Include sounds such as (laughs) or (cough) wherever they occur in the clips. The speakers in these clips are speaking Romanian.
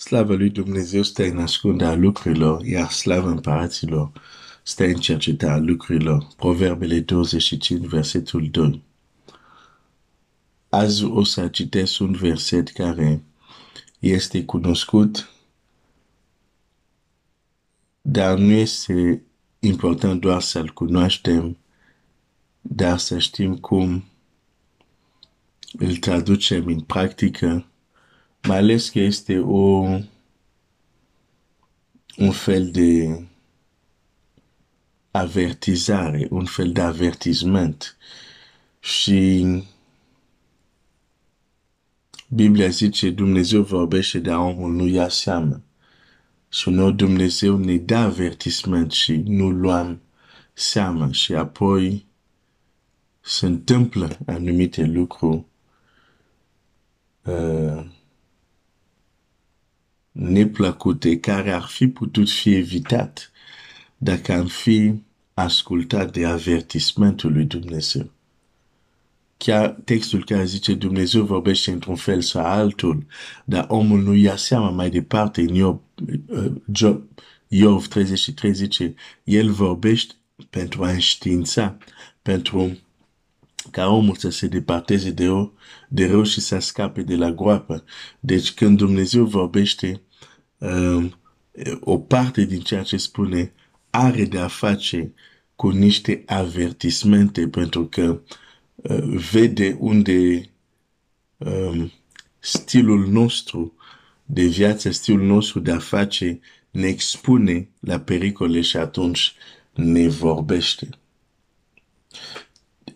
Slavă lui Dumnezeu stă în ascunderea lucrurilor, iar slavă împăraților stă în cercetarea lucrurilor. Proverbele 25, versetul 2. Azi o să citesc un verset care este cunoscut, dar nu este important doar să-l cunoaștem, dar să știm cum îl traducem în practică, mai ales că este o, un fel de avertizare, un fel de avertisment. Și Biblia zice, Dumnezeu vorbește, dar omul nu ia seamă. Și uneori Dumnezeu ne dă avertisment și nu luăm seamă și apoi se întâmplă anumite lucruri uh, neplăcute care ar fi putut fi evitat dacă am fi ascultat de avertismentul lui Dumnezeu. Chiar textul care zice Dumnezeu vorbește într-un fel sau altul, dar omul nu ia seama mai departe în Iov, uh, Job, Iov 33 zice, el vorbește pentru a înștiința, pentru ca omul să se departeze de, o, de rău și să scape de la groapă. Deci când Dumnezeu vorbește, um, o parte din ceea ce spune are de a face cu niște avertismente pentru că uh, vede unde um, stilul nostru de viață, stilul nostru de a face ne expune la pericole și atunci ne vorbește.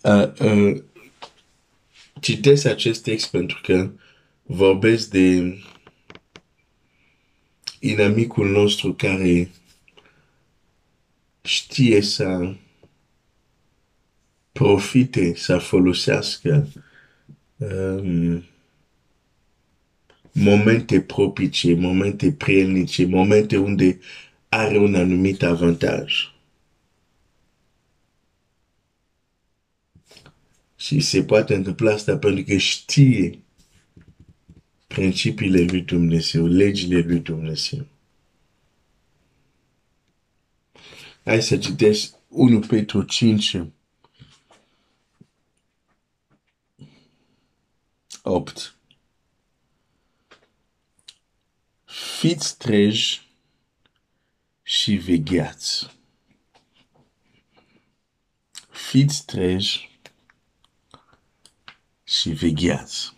Uh, uh, citesc acest text pentru că vorbesc de inamicul nostru care știe să profite, să folosească um, momente propice, momente prielnice, momente unde are un anumit avantaj. Și se poate întâmpla asta pentru că știe principiile lui Dumnezeu, legile lui Dumnezeu. Hai să citesc 1 Petru 5, 8. Fiți treji și vegheați. Fiți treji și vegheați.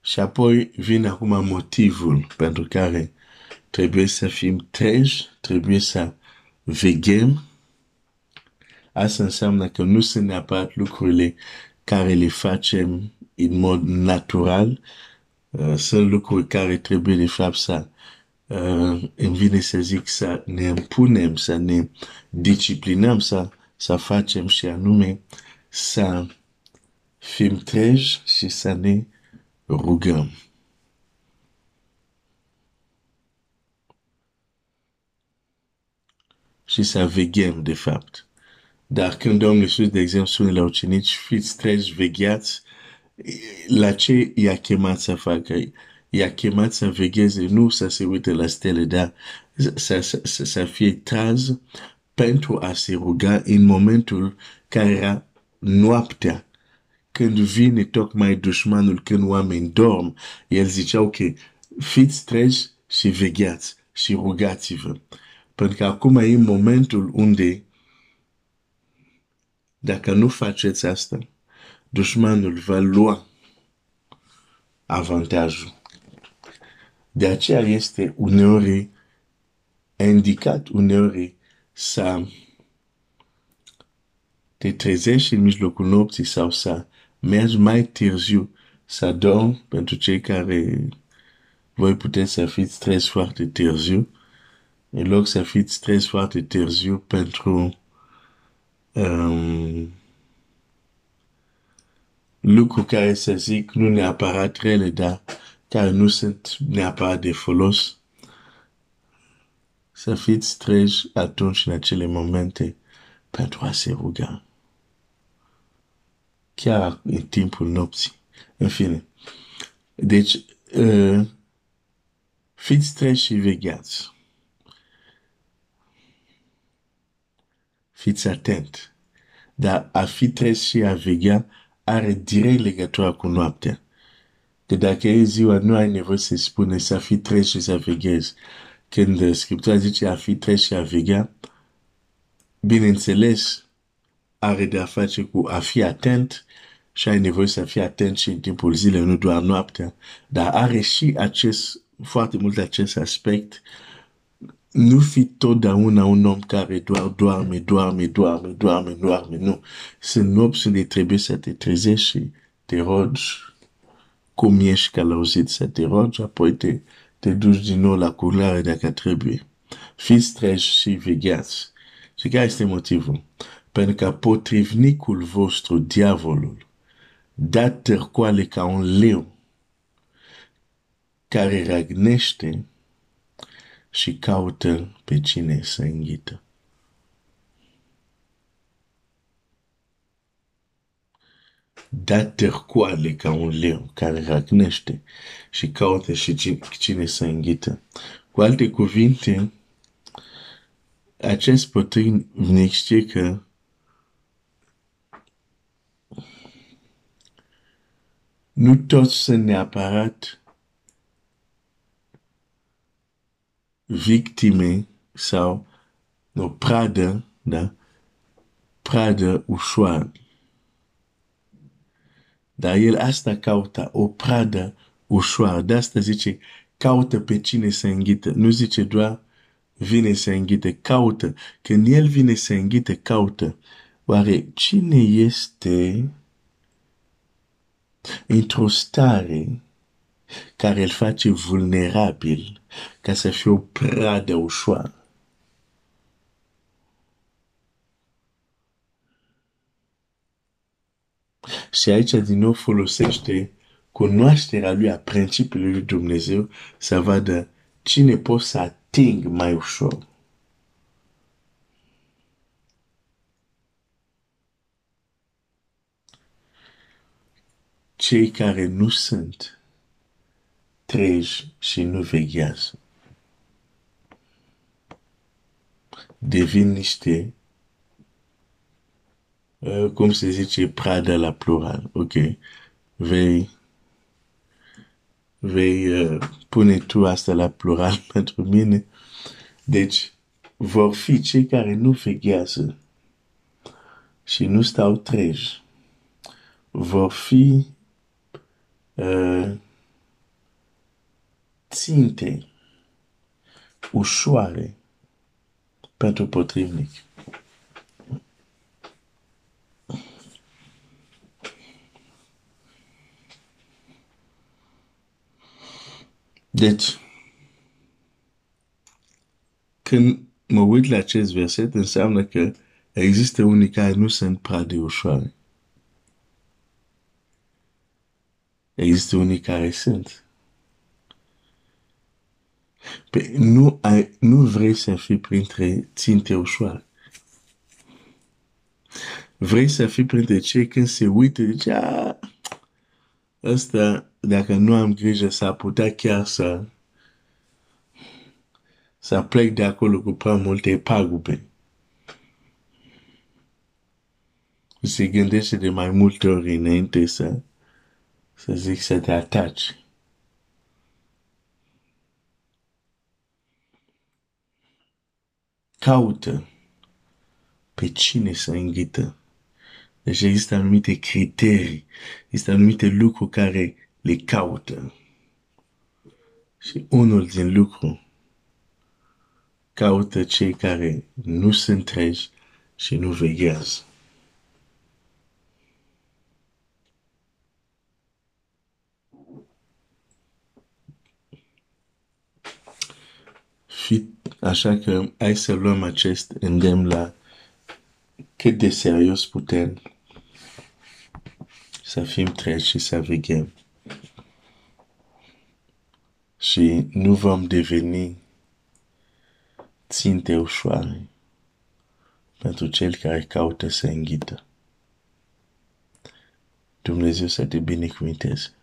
Și apoi vine acum motivul pentru care trebuie să fim treji, trebuie să veghem. Asta înseamnă că nu sunt neapărat lucrurile care le facem în mod natural, uh, sunt lucruri care trebuie de fapt să uh, îmi vine să zic să ne impunem, să ne disciplinăm, să, să facem și anume să fim treji și să ne rugăm. Și să veghem, de fapt. Dar când Domnul Iisus, de exemplu, spune la ucenici, fiți treji, vegheați, la ce i-a chemat să facă? I-a chemat să vegheze, nu să se uite la stele, dar să, să, să, să fie traz pentru a se ruga în momentul care era noaptea când vine tocmai dușmanul, când oameni dorm, el zicea, ok, fiți treji și vegheați și rugați-vă. Pentru că acum e momentul unde, dacă nu faceți asta, dușmanul va lua avantajul. De aceea este uneori indicat, uneori să te trezești în mijlocul nopții sau să mergi mai târziu să dormi. Pentru cei care voi puteți să fiți stres foarte târziu, în loc să fiți stres foarte târziu pentru um, lucruri care să zic nu neapărat rele, dar care nu sunt neapărat de folos. Să fiți treji atunci în acele momente pentru a se ruga chiar în timpul nopții. În fine. Deci, uh, fiți treji și vegheați. Fiți atent. Dar a fi trezi și a veghea are direct legătură cu noaptea. Că dacă e ziua, nu ai nevoie să spune să fi trezi și să veghezi. Când Scriptura zice a fi trezi și a veghea, bineînțeles, are de a face cu a fi atent și ai nevoie să fii atent și în timpul zilei, nu doar noaptea, dar are și acest, foarte mult acest aspect nu fi totdeauna un om care doar doarme, doarme, doarme, doarme, doarme, nu. Sunt nopți unde trebuie să te trezești și te rogi cum ești călăuzit să te rogi, apoi te, te duci din nou la culare dacă trebuie. Fiți treji și vegheați. Și care este motivul? Pentru că potrivnicul vostru, diavolul, da târcoale ca un leu care răgnește și caută pe cine să înghită. Da târcoale ca un leu care răgnește și caută și cine să înghită. Cu alte cuvinte, acest potrivnic știe că nu toți sunt neapărat victime sau o pradă, da? Pradă ușoară. Dar el asta caută, o pradă ușoară. De asta zice, caută pe cine să înghită. Nu zice doar vine să înghite, caută. Când el vine să înghite, caută. Oare cine este într-o stare care îl face vulnerabil ca să fie o pradă ușoară? Și aici din nou folosește cunoașterea lui a principiului lui Dumnezeu să vadă cine poate să ating mai ușor. Cei care nu sunt treji și nu veghează devin niște uh, cum se zice prada la plural, ok? Vei vei uh, pune tu asta la plural pentru (laughs) mine. Deci, vor fi cei care nu veghează și nu stau treji. Vor fi uh, ținte ușoare pentru potrivnic. Deci, când mă uit la acest verset, înseamnă că există unii care nu sunt prea de ușoare. Există unii care sunt. Pe, nu, ai, nu vrei să fii printre ținte ușoare. Vrei să fii printre cei când se uită, zice, a, ăsta, dacă nu am grijă, s-ar putea chiar să să plec de acolo cu prea multe pagube. Se gândește de mai multe ori înainte să, să zic să te ataci. Caută pe cine să înghită. Deci există anumite criterii, există anumite lucruri care le caută. Și unul din lucru caută cei care nu sunt treji și nu veghează. Fi, așa că hai să luăm acest îndemn la cât de serios putem să fim treji și să veghem. Și nu vom deveni ținte ușoare pentru cel care caută să înghită. Dumnezeu să te binecuvinteze.